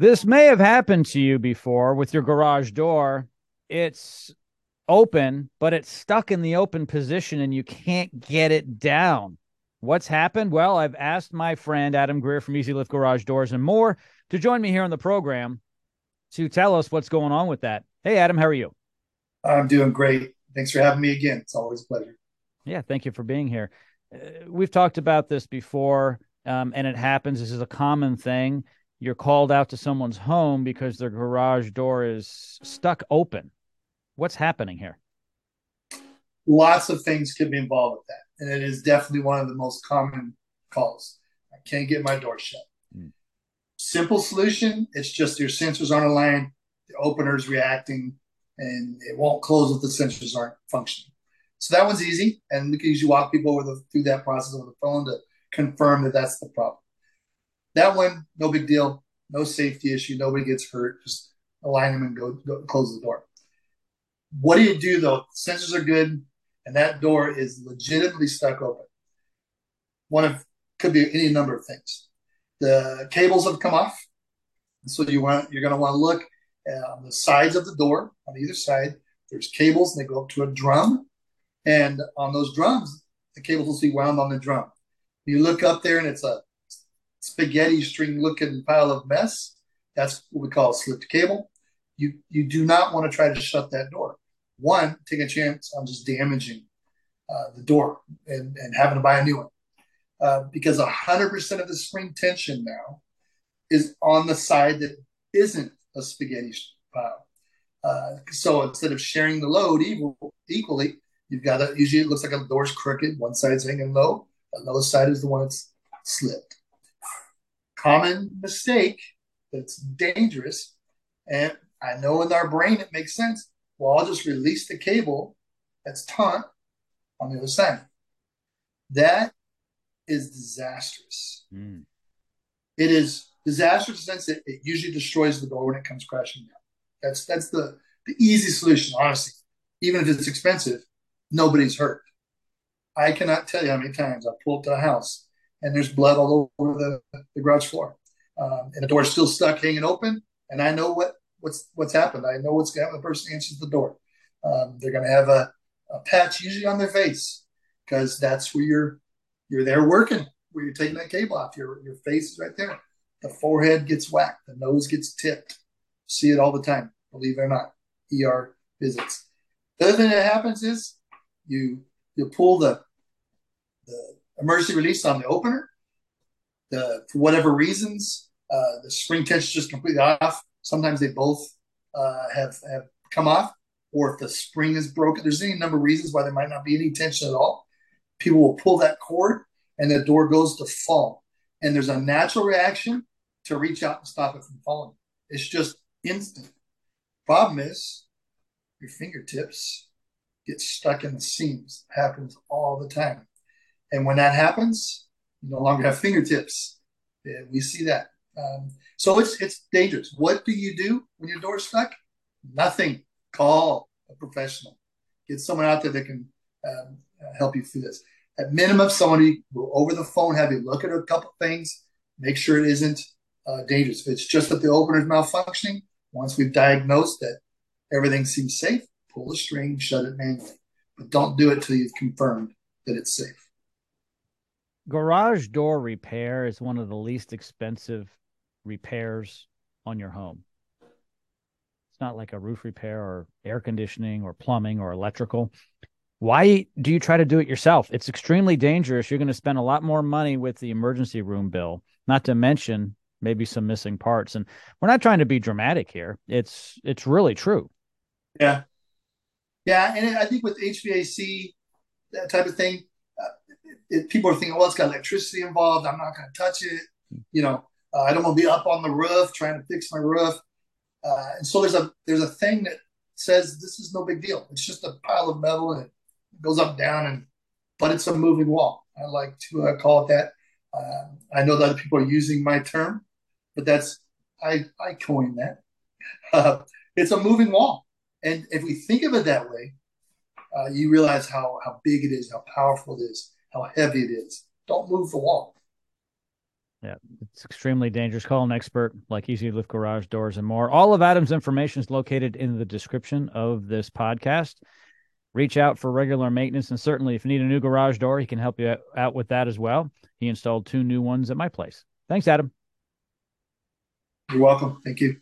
This may have happened to you before with your garage door. It's open, but it's stuck in the open position and you can't get it down. What's happened? Well, I've asked my friend Adam Greer from EZ Lift Garage Doors and More to join me here on the program to tell us what's going on with that. Hey, Adam, how are you? I'm doing great. Thanks for having me again. It's always a pleasure. Yeah, thank you for being here. Uh, we've talked about this before, um, and it happens. This is a common thing. You're called out to someone's home because their garage door is stuck open. What's happening here? Lots of things could be involved with that. And it is definitely one of the most common calls. I can't get my door shut. Mm. Simple solution it's just your sensors aren't aligned, the opener's reacting, and it won't close if the sensors aren't functioning. So that one's easy, and we can usually walk people over the, through that process over the phone to confirm that that's the problem. That one, no big deal, no safety issue, nobody gets hurt. Just align them and go, go close the door. What do you do though? Sensors are good, and that door is legitimately stuck open. One of could be any number of things. The cables have come off, so you want you're going to want to look uh, on the sides of the door on either side. There's cables, and they go up to a drum, and on those drums, the cables will be wound on the drum. You look up there, and it's a spaghetti string looking pile of mess. That's what we call a slipped cable. You you do not want to try to shut that door. One, take a chance on just damaging uh, the door and, and having to buy a new one. Uh, because 100% of the spring tension now is on the side that isn't a spaghetti pile. Uh, so instead of sharing the load equal, equally, you've got a, usually it looks like a door's crooked, one side's hanging low, another side is the one that's slipped. Common mistake that's dangerous, and I know in our brain it makes sense. Well, I'll just release the cable that's taut on the other side. That is disastrous. Mm. It is disastrous in the sense that it usually destroys the door when it comes crashing down. That's that's the the easy solution, honestly. Even if it's expensive, nobody's hurt. I cannot tell you how many times I pull up to a house and there's blood all over the, the garage floor, um, and the door's still stuck hanging open, and I know what what's what's happened. I know what's going to happen. The person answers the door. Um, they're going to have a, a patch usually on their face because that's where you're you're there working. Where you're taking that cable off, your your face is right there. The forehead gets whacked. The nose gets tipped. See it all the time. Believe it or not, ER visits. The other thing that happens is you you pull the the emergency release on the opener. The for whatever reasons, uh, the spring tension just completely off. Sometimes they both uh, have have come off, or if the spring is broken. There's any number of reasons why there might not be any tension at all. People will pull that cord, and the door goes to fall. And there's a natural reaction to reach out and stop it from falling. It's just instant. Problem is, your fingertips get stuck in the seams. It happens all the time. And when that happens, you no longer have fingertips. We see that. Um, so it's it's dangerous. What do you do when your door's stuck? Nothing. Call a professional. Get someone out there that can um, help you through this. At minimum, somebody will over the phone have you look at a couple things, make sure it isn't uh, dangerous. If it's just that the opener is malfunctioning, once we've diagnosed that everything seems safe, pull the string, shut it manually. But don't do it till you've confirmed that it's safe. Garage door repair is one of the least expensive repairs on your home. It's not like a roof repair or air conditioning or plumbing or electrical. Why do you try to do it yourself? It's extremely dangerous. You're going to spend a lot more money with the emergency room bill, not to mention maybe some missing parts. And we're not trying to be dramatic here. It's it's really true. Yeah, yeah, and I think with HVAC that type of thing, it, people are thinking, well, it's got electricity involved. I'm not going to touch it. You know, uh, I don't want to be up on the roof trying to fix my roof. Uh, and so there's a there's a thing that says this is no big deal. It's just a pile of metal and it goes up down and but it's a moving wall. I like to uh, call it that. Uh, I know that people are using my term, but that's I I coined that. Uh, it's a moving wall, and if we think of it that way, uh, you realize how how big it is, how powerful it is, how heavy it is. Don't move the wall. Yeah, it's extremely dangerous. Call an expert like EZ Lift Garage Doors and more. All of Adam's information is located in the description of this podcast. Reach out for regular maintenance, and certainly if you need a new garage door, he can help you out with that as well. He installed two new ones at my place. Thanks, Adam. You're welcome. Thank you.